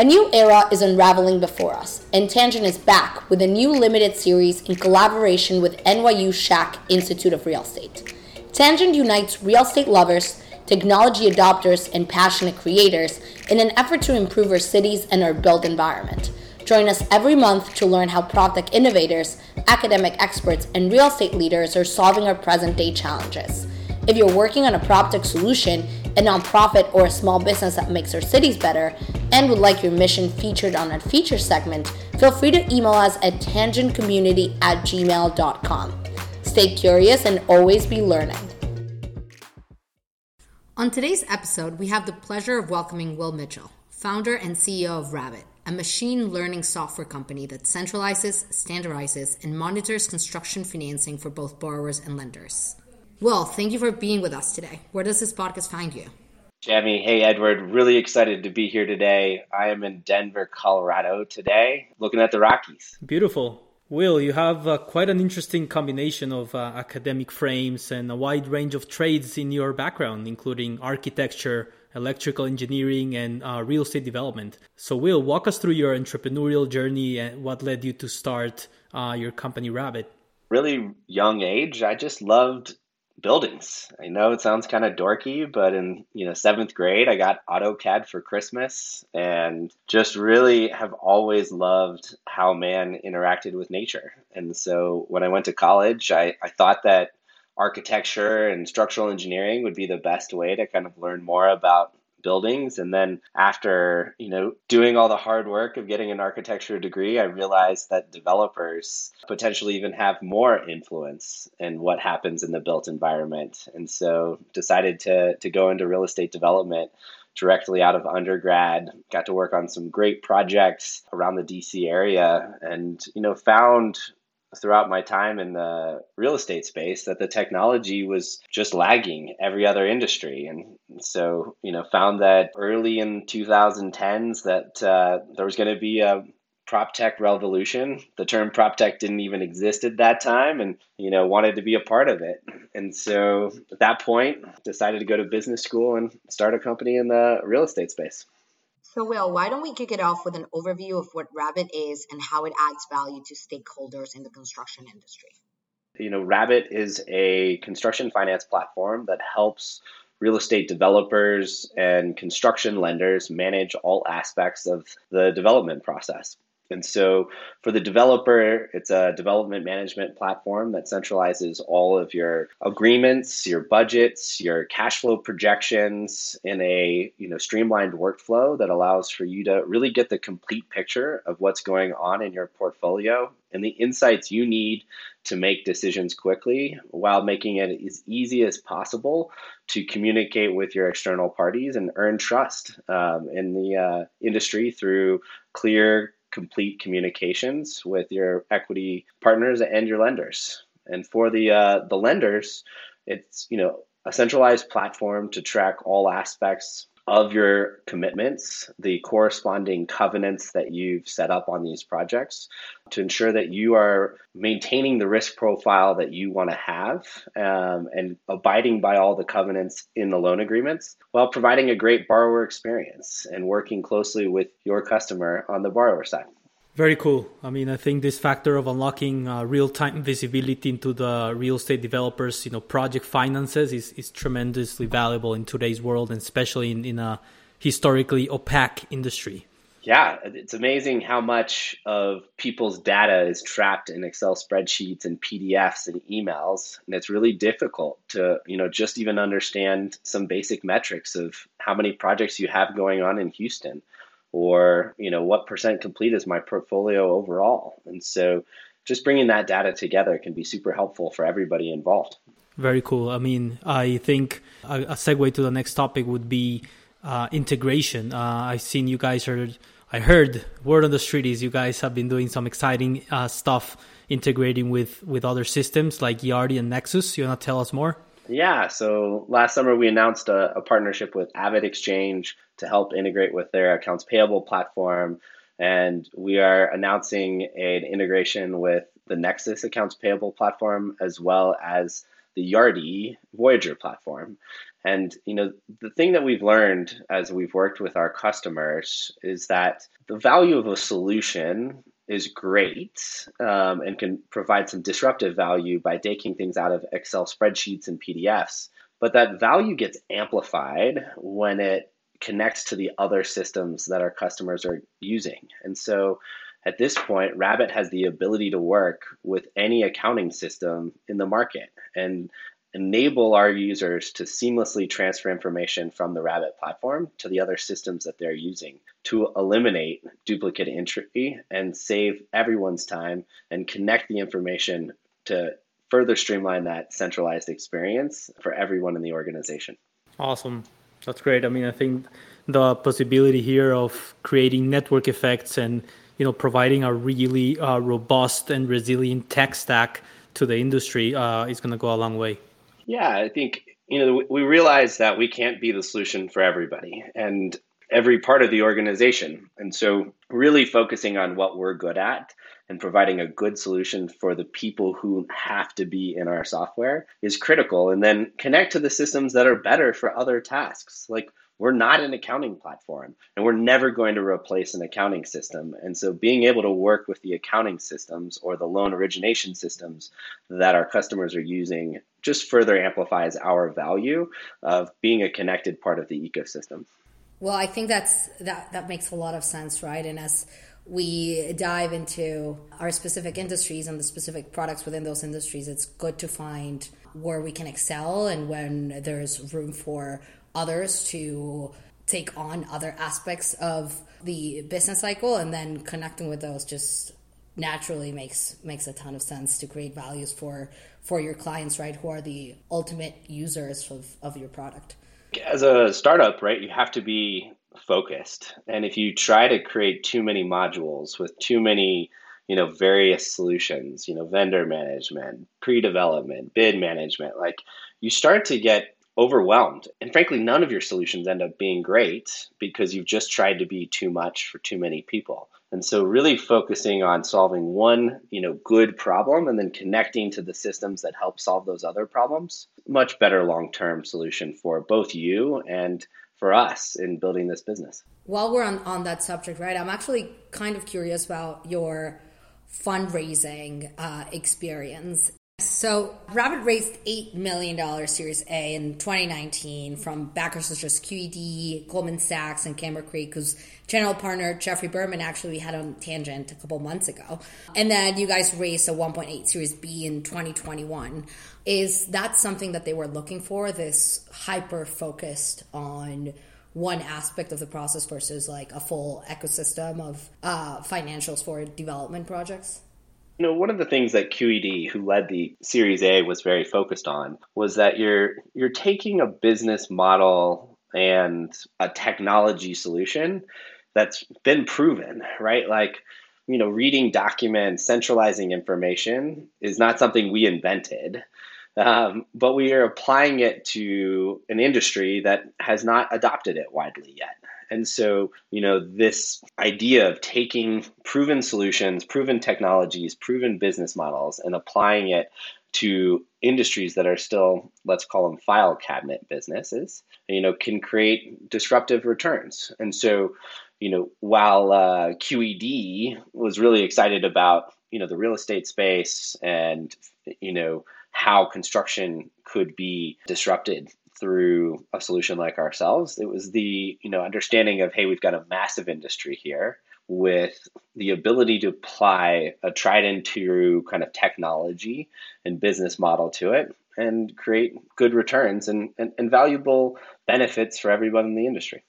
A new era is unraveling before us, and Tangent is back with a new limited series in collaboration with NYU Schack Institute of Real Estate. Tangent unites real estate lovers, technology adopters, and passionate creators in an effort to improve our cities and our built environment. Join us every month to learn how PropTech innovators, academic experts, and real estate leaders are solving our present day challenges. If you're working on a PropTech solution, a nonprofit, or a small business that makes our cities better, and would like your mission featured on a feature segment, feel free to email us at tangentcommunity at gmail.com. Stay curious and always be learning. On today's episode, we have the pleasure of welcoming Will Mitchell, founder and CEO of Rabbet, a machine learning software company that centralizes, standardizes, and monitors construction financing for both borrowers and lenders. Will, thank you for being with us today. Where does this podcast find you? Shami, hey Edward, really excited to be here today. I am in Denver, Colorado today, looking at the Rockies. Beautiful. Will, you have uh, quite an interesting combination of uh, academic frames and a wide range of trades in your background, including architecture, electrical engineering, and uh, real estate development. So, Will, walk us through your entrepreneurial journey and what led you to start uh, your company, Rabbet. Really young age, I just loved buildings. I know it sounds kind of dorky, but in you know seventh grade, I got AutoCAD for Christmas, and just really have always loved how man interacted with nature. And so when I went to college, I, I thought that architecture and structural engineering would be the best way to kind of learn more about buildings. And then after, you know, doing all the hard work of getting an architecture degree, I realized that developers potentially even have more influence in what happens in the built environment. And so decided to, to go into real estate development directly out of undergrad got to work on some great projects around the dc area and you know found throughout my time in the real estate space that the technology was just lagging every other industry. And so you know found that early in 2010s that uh, there was going to be a prop tech revolution. The term prop tech didn't even exist at that time and you know wanted to be a part of it. And so at that point decided to go to business school and start a company in the real estate space so, Will, why don't we kick it off with an overview of what Rabbet is and how it adds value to stakeholders in the construction industry? You know, Rabbet is a construction finance platform that helps real estate developers and construction lenders manage all aspects of the development process. And so for the developer, it's a development management platform that centralizes all of your agreements, your budgets, your cash flow projections in a you know streamlined workflow that allows for you to really get the complete picture of what's going on in your portfolio and the insights you need to make decisions quickly while making it as easy as possible to communicate with your external parties and earn trust um, in the uh, industry through clear complete communications with your equity partners and your lenders. And for the uh, the lenders, it's you know a centralized platform to track all aspects of your commitments, the corresponding covenants that you've set up on these projects to ensure that you are maintaining the risk profile that you want to have um, and abiding by all the covenants in the loan agreements while providing a great borrower experience and working closely with your customer on the borrower side. Very cool. I mean, I think this factor of unlocking uh, real-time visibility into the real estate developers, you know, project finances is, is tremendously valuable in today's world, and especially in, in a historically opaque industry. Yeah, it's amazing how much of people's data is trapped in Excel spreadsheets and PDFs and emails, and it's really difficult to, you know, just even understand some basic metrics of how many projects you have going on in Houston or you know what percent complete is my portfolio overall? And so just bringing that data together can be super helpful for everybody involved. Very cool. I mean i think a, segue to the next topic would be uh, integration. Uh, i've seen you guys are i heard word on the street is you guys have been doing some exciting uh, stuff integrating with with other systems like yardi and nexus. You want to tell us more yeah, so last summer we announced a, a partnership with AvidXchange to help integrate with their accounts payable platform. And we are announcing an integration with the Nexus accounts payable platform as well as the Yardi Voyager platform. And you know, the thing that we've learned as we've worked with our customers is that the value of a solution is great um, and can provide some disruptive value by taking things out of Excel spreadsheets and PDFs. But that value gets amplified when it connects to the other systems that our customers are using. And so at this point, Rabbet has the ability to work with any accounting system in the market and enable our users to seamlessly transfer information from the Rabbet platform to the other systems that they're using to eliminate duplicate entry and save everyone's time and connect the information to further streamline that centralized experience for everyone in the organization. Awesome. That's great. I mean, I think the possibility here of creating network effects and you know providing a really uh, robust and resilient tech stack to the industry uh, is going to go a long way. Yeah, I think you know we realize that we can't be the solution for everybody and every part of the organization. And so really focusing on what we're good at and providing a good solution for the people who have to be in our software is critical and then connect to the systems that are better for other tasks. Like we're not an accounting platform and we're never going to replace an accounting system. And so being able to work with the accounting systems or the loan origination systems that our customers are using just further amplifies our value of being a connected part of the ecosystem. Well, I think that's that that makes a lot of sense, right? And as we dive into our specific industries and the specific products within those industries, it's good to find where we can excel and when there's room for others to take on other aspects of the business cycle and then connecting with those just naturally makes makes a ton of sense to create values for for your clients right who are the ultimate users of, of your product. As a startup right you have to be focused and if you try to create too many modules with too many you know various solutions you know vendor management pre-development bid management like you start to get overwhelmed. And frankly, none of your solutions end up being great because you've just tried to be too much for too many people. And so really focusing on solving one, you know, good problem and then connecting to the systems that help solve those other problems, much better long-term solution for both you and for us in building this business. While we're on, on that subject, right, I'm actually kind of curious about your fundraising uh, experience so, Rabbet raised $8 million Series A in 2019 from backers such as QED, Goldman Sachs, and Camber Creek, whose general partner, Jeffrey Berman, actually we had on Tangent a couple months ago. And then you guys raised a 1.8 Series B in 2021. Is that something that they were looking for, this hyper focused on one aspect of the process versus like a full ecosystem of uh, financials for development projects? You know, one of the things that QED, who led the Series A, was very focused on was that you're you're taking a business model and a technology solution that's been proven, right? Like, you know, reading documents, centralizing information is not something we invented. Um, but we are applying it to an industry that has not adopted it widely yet. And so, you know, this idea of taking proven solutions, proven technologies, proven business models, and applying it to industries that are still, let's call them file cabinet businesses, you know, can create disruptive returns. And so, you know, while uh, QED was really excited about, you know, the real estate space and, you know, how construction could be disrupted through a solution like ourselves. It was the you know understanding of hey, we've got a massive industry here with the ability to apply a tried and true kind of technology and business model to it and create good returns and, and, and valuable benefits for everyone in the industry.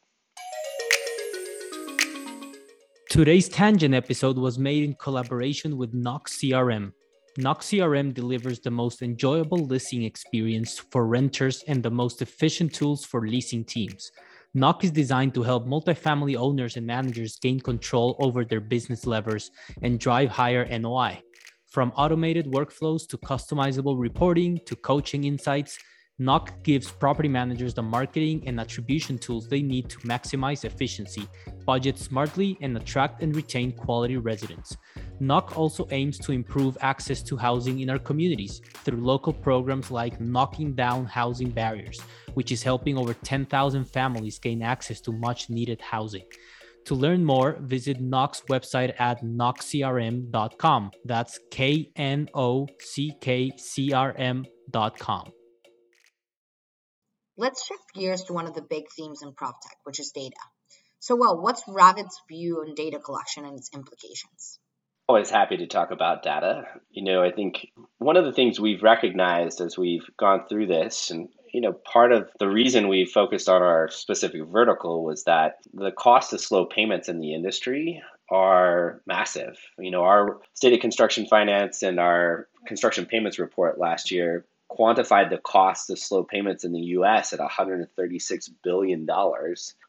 Today's Tangent episode was made in collaboration with Knock CRM Knock CRM delivers the most enjoyable leasing experience for renters and the most efficient tools for leasing teams. Knock is designed to help multifamily owners and managers gain control over their business levers and drive higher NOI. From automated workflows to customizable reporting to coaching insights, Knock gives property managers the marketing and attribution tools they need to maximize efficiency, budget smartly, and attract and retain quality residents. Knock also aims to improve access to housing in our communities through local programs like Knocking Down Housing Barriers, which is helping over 10,000 families gain access to much needed housing. To learn more, visit Knock's website at knockcrm.com. That's K N O C K C R M.com. Let's shift gears to one of the big themes in PropTech, which is data. So, well, what's Rabbet's view on data collection and its implications? Always happy to talk about data. You know, I think one of the things we've recognized as we've gone through this, and you know, part of the reason we focused on our specific vertical was that the cost of slow payments in the industry are massive. You know, our state of construction finance and our construction payments report last year quantified the cost of slow payments in the US at $136 billion,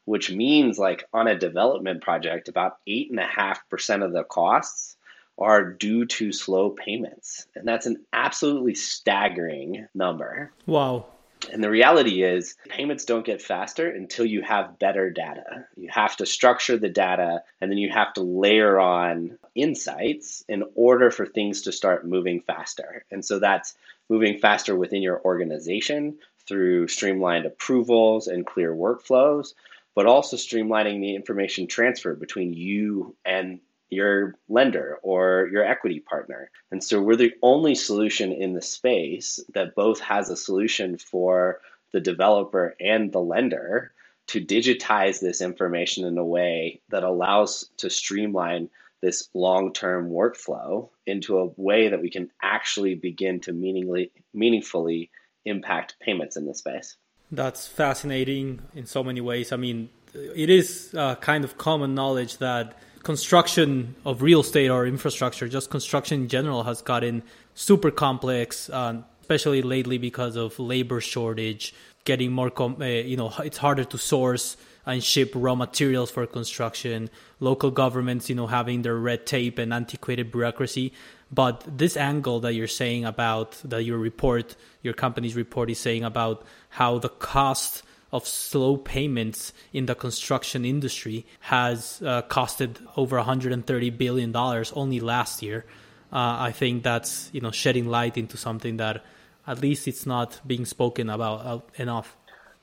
which means like on a development project, about 8.5% of the costs are due to slow payments. And that's an absolutely staggering number. Wow. And the reality is, payments don't get faster until you have better data. You have to structure the data and then you have to layer on insights in order for things to start moving faster. And so that's moving faster within your organization through streamlined approvals and clear workflows, but also streamlining the information transfer between you and your lender or your equity partner. And so we're the only solution in the space that both has a solution for the developer and the lender to digitize this information in a way that allows to streamline this long-term workflow into a way that we can actually begin to meaningfully meaningfully impact payments in this space. That's fascinating in so many ways. I mean, it is uh, kind of common knowledge that construction of real estate or infrastructure, just construction in general, has gotten super complex, uh, especially lately because of labor shortage, getting more, com- uh, you know, it's harder to source and ship raw materials for construction, local governments, you know, having their red tape and antiquated bureaucracy. But this angle that you're saying about that your report, your company's report is saying about how the cost of slow payments in the construction industry has uh, costed over 130 billion dollars only last year. Uh, I think that's you know shedding light into something that at least it's not being spoken about enough.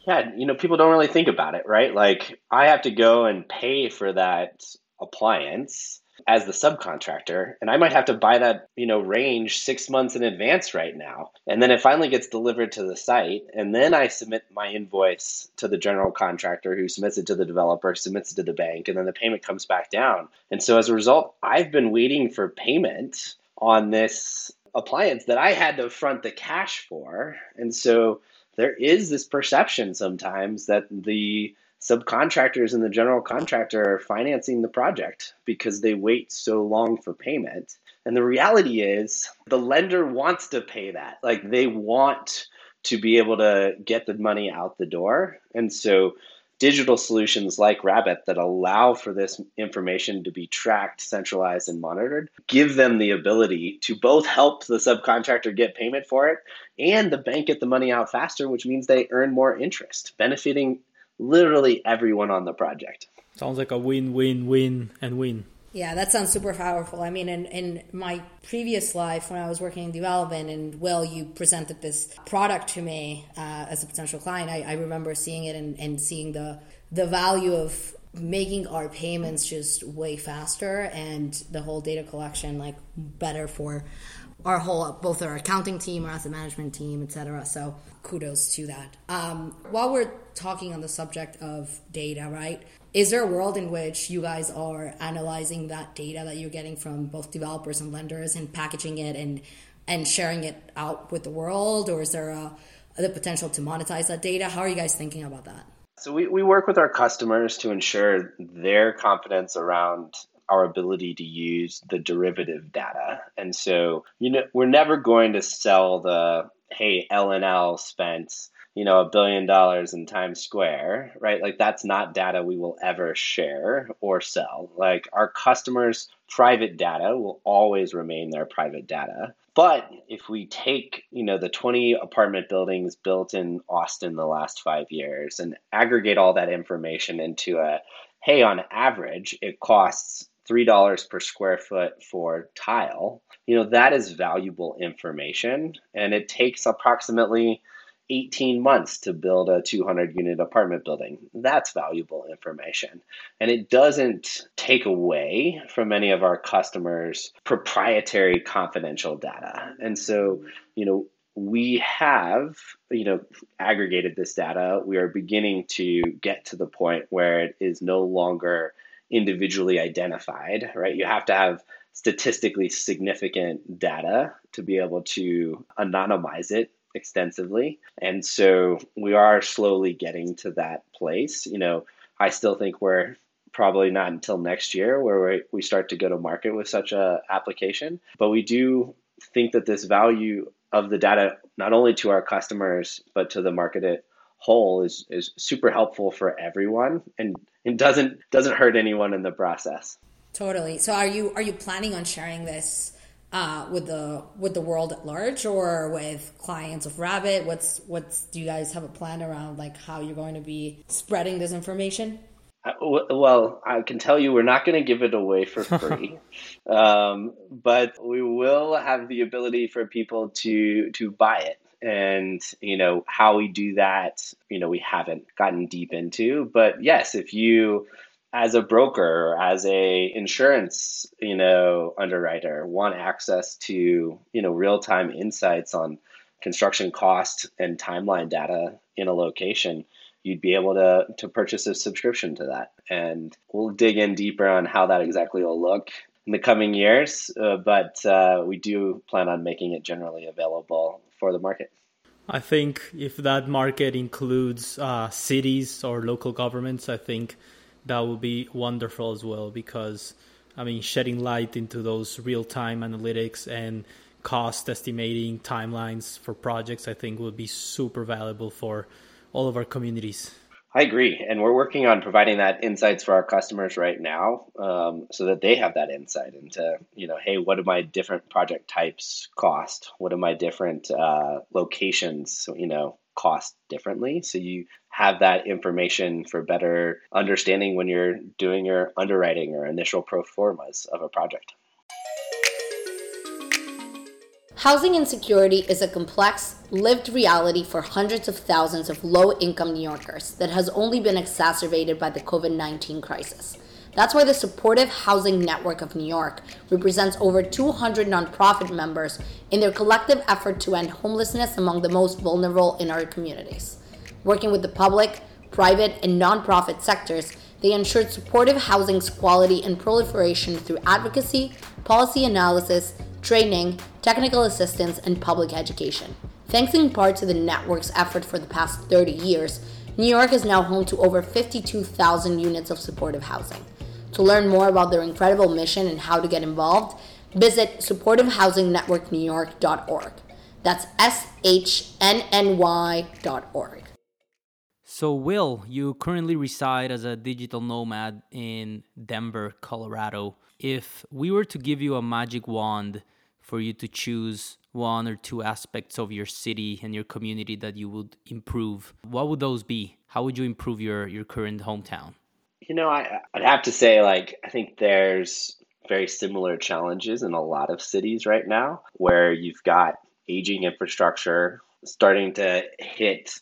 Yeah, you know, people don't really think about it, right? Like I have to go and pay for that appliance as the subcontractor and i might have to buy that you know range six months in advance right now. And then it finally gets delivered to the site and then i submit my invoice to the general contractor who submits it to the developer submits it to the bank and then the payment comes back down. And so as a result i've been waiting for payment on this appliance that i had to front the cash for. And so there is this perception sometimes that the subcontractors and the general contractor are financing the project because they wait so long for payment. And the reality is the lender wants to pay that. Like they want to be able to get the money out the door. And so digital solutions like Rabbet that allow for this information to be tracked, centralized, and monitored give them the ability to both help the subcontractor get payment for it and the bank get the money out faster, which means they earn more interest, benefiting literally everyone on the project. Sounds like a win, win, win, and win. Yeah, that sounds super powerful. I mean, in, in my previous life, when I was working in development, and Will, you presented this product to me uh, as a potential client, I, I remember seeing it and, and seeing the the value of making our payments just way faster and the whole data collection like better for our whole both our accounting team our asset management team etc so kudos to that. Um, while we're talking on the subject of data right is there a world in which you guys are analyzing that data that you're getting from both developers and lenders and packaging it and and sharing it out with the world? Or is there a, the potential to monetize that data? How are you guys thinking about that? So we, we work with our customers to ensure their confidence around our ability to use the derivative data. And so, you know, we're never going to sell the hey, LNL spent, you know, a billion dollars in Times Square, right? Like that's not data we will ever share or sell. Like our customers' private data will always remain their private data. But if we take, you know, the 20 apartment buildings built in Austin the last 5 years and aggregate all that information into a hey, on average, it costs $3 per square foot for tile, you know, that is valuable information. And it takes approximately 18 months to build a 200 unit apartment building. That's valuable information. And it doesn't take away from any of our customers' proprietary confidential data. And so, you know, we have, you know, aggregated this data. We are beginning to get to the point where it is no longer individually identified, right? You have to have statistically significant data to be able to anonymize it extensively. And so we are slowly getting to that place. You know, I still think we're probably not until next year where we start to go to market with such a application, but we do think that this value of the data not only to our customers but to the market whole is is super helpful for everyone and it doesn't doesn't hurt anyone in the process. Totally. So are you are you planning on sharing this uh, with the with the world at large or with clients of Rabbet? What's what's do you guys have a plan around like how you're going to be spreading this information? Uh, well, I can tell you we're not going to give it away for free, um, but we will have the ability for people to to buy it. And you know how we do that, you know, we haven't gotten deep into. But yes, if you as a broker or as a insurance you know underwriter want access to you know real time insights on construction cost and timeline data in a location you'd be able to to purchase a subscription to that and we'll dig in deeper on how that exactly will look in the coming years uh, but uh, we do plan on making it generally available for the market I think if that market includes uh, cities or local governments, I think that would be wonderful as well because I mean shedding light into those real time analytics and cost estimating timelines for projects I think would be super valuable for all of our communities. I agree, and we're working on providing that insights for our customers right now, um, so that they have that insight into, you know, hey, what do my different project types cost? What do my different uh, locations, you know, cost differently? So you have that information for better understanding when you're doing your underwriting or initial pro formas of a project. Housing insecurity is a complex, lived reality for hundreds of thousands of low income New Yorkers that has only been exacerbated by the COVID 19 crisis. That's why the Supportive Housing Network of New York represents over 200 nonprofit members in their collective effort to end homelessness among the most vulnerable in our communities. Working with the public, private, and nonprofit sectors, they ensured supportive housing's quality and proliferation through advocacy, policy analysis, training, technical assistance, and public education. Thanks in part to the network's effort for the past 30 years, New York is now home to over 52,000 units of supportive housing. To learn more about their incredible mission and how to get involved, visit supportivehousingnetworknewyork.org. That's S H N N Y dot org. So, Will, you currently reside as a digital nomad in Denver, Colorado. If we were to give you a magic wand for you to choose one or two aspects of your city and your community that you would improve, what would those be? How would you improve your, your current hometown? You know, I, I'd have to say, like, I think there's very similar challenges in a lot of cities right now where you've got aging infrastructure starting to hit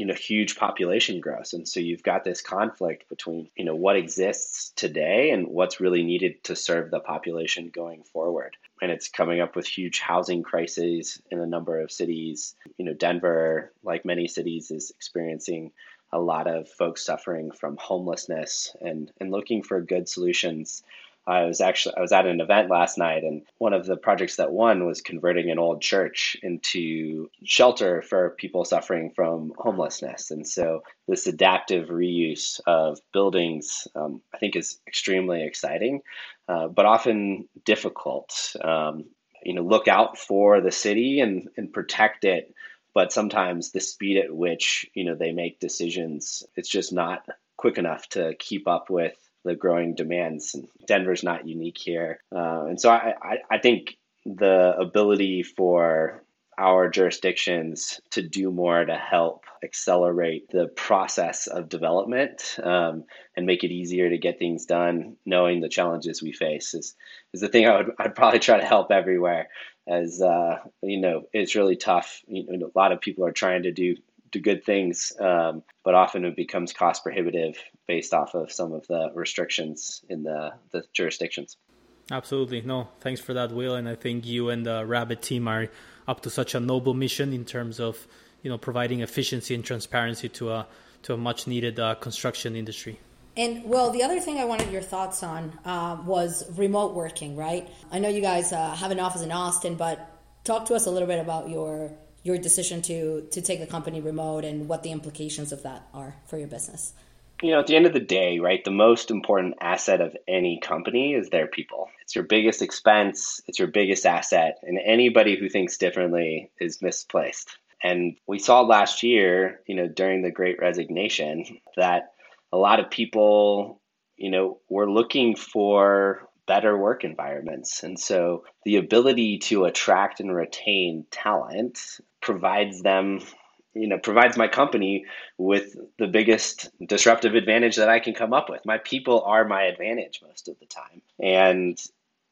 you know huge population growth. And so you've got this conflict between you know what exists today and what's really needed to serve the population going forward. And it's coming up with huge housing crises in a number of cities. You know denver like many cities is experiencing a lot of folks suffering from homelessness and and looking for good solutions I was actually I was at an event last night, and one of the projects that won was converting an old church into shelter for people suffering from homelessness. And so this adaptive reuse of buildings, um, I think, is extremely exciting, uh, but often difficult. Um, you know, look out for the city and and protect it. But sometimes the speed at which you know they make decisions, it's just not quick enough to keep up with the growing demands. Denver's not unique here, uh, and so I, I, I think the ability for our jurisdictions to do more to help accelerate the process of development um, and make it easier to get things done, knowing the challenges we face is, is the thing I would I'd probably try to help everywhere. As uh, you know, it's really tough. You know, a lot of people are trying to do do good things, um, but often it becomes cost prohibitive based off of some of the restrictions in the, the jurisdictions. Absolutely. No, thanks for that, Will. And I think you and the Rabbet team are up to such a noble mission in terms of, you know, providing efficiency and transparency to a to a much needed uh, construction industry. And well, the other thing I wanted your thoughts on uh, was remote working, right? I know you guys uh, have an office in Austin, but talk to us a little bit about your your decision to to take the company remote and what the implications of that are for your business you know, at the end of the day, right, the most important asset of any company is their people. It's your biggest expense, it's your biggest asset, and anybody who thinks differently is misplaced. And we saw last year, you know, during the great resignation, that a lot of people, you know, were looking for better work environments. And so the ability to attract and retain talent provides them you know provides my company with the biggest disruptive advantage that I can come up with. My people are my advantage most of the time. And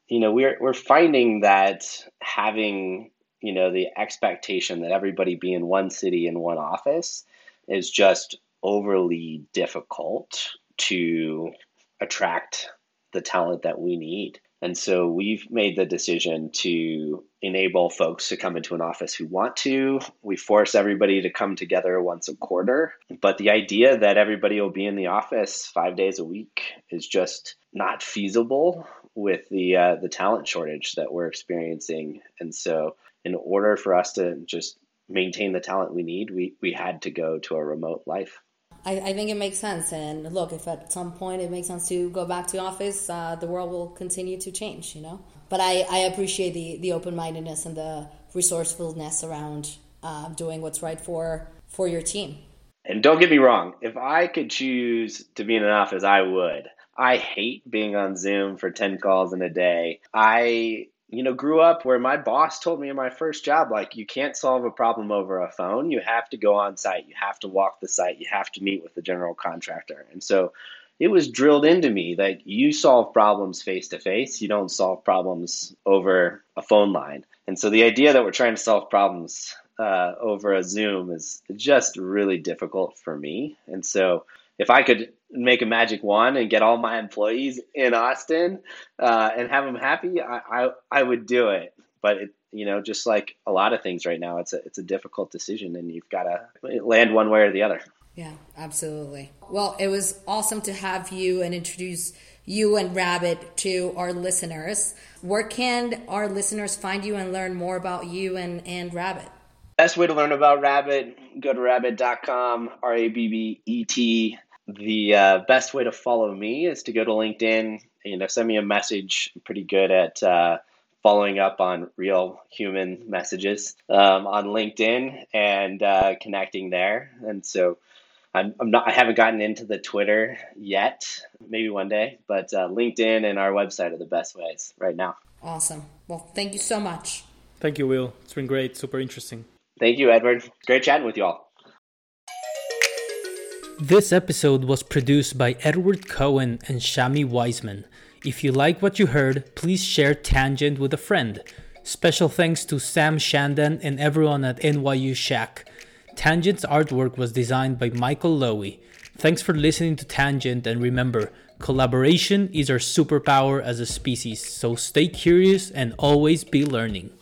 you know, we're we're finding that having, you know, the expectation that everybody be in one city in one office is just overly difficult to attract the talent that we need. And so we've made the decision to enable folks to come into an office who want to. We force everybody to come together once a quarter. But the idea that everybody will be in the office five days a week is just not feasible with the uh, the talent shortage that we're experiencing. And so, in order for us to just maintain the talent we need, we, we had to go to a remote life. I, I, think it makes sense. And look, if at some point it makes sense to go back to office, uh, the world will continue to change, you know? But I, I appreciate the, the open mindedness and the resourcefulness around uh, doing what's right for, for your team. And don't get me wrong, if I could choose to be in an office, I would. I hate being on Zoom for 10 calls in a day. I you know, grew up where my boss told me in my first job, like, you can't solve a problem over a phone. You have to go on site. You have to walk the site. You have to meet with the general contractor. And so it was drilled into me that you solve problems face to face. You don't solve problems over a phone line. And so the idea that we're trying to solve problems uh, over a Zoom is just really difficult for me. And so if I could make a magic wand and get all my employees in Austin uh, and have them happy, I, I, I would do it. But it, you know, just like a lot of things right now, it's a it's a difficult decision, and you've got to land one way or the other. Yeah, absolutely. Well, it was awesome to have you and introduce you and Rabbet to our listeners. Where can our listeners find you and learn more about you and, and Rabbet? Best way to learn about Rabbet, go to rabbet.com, R A B B E T the uh, best way to follow me is to go to LinkedIn. You know, send me a message. I'm pretty good at uh, following up on real human messages um, on LinkedIn and uh, connecting there. And so, I'm, I'm, not. I haven't gotten into the Twitter yet. Maybe one day, but uh, LinkedIn and our website are the best ways right now. Awesome. Well, thank you so much. Thank you, Will. It's been great. Super interesting. Thank you, Edward. Great chatting with you all. This episode was produced by Edward Cohen and Shami Wiseman. If you like what you heard, please share Tangent with a friend. Special thanks to Sam Shandan and everyone at NYU Schack. Tangent's artwork was designed by Michael Lowy. Thanks for listening to Tangent, and remember, collaboration is our superpower as a species, so stay curious and always be learning.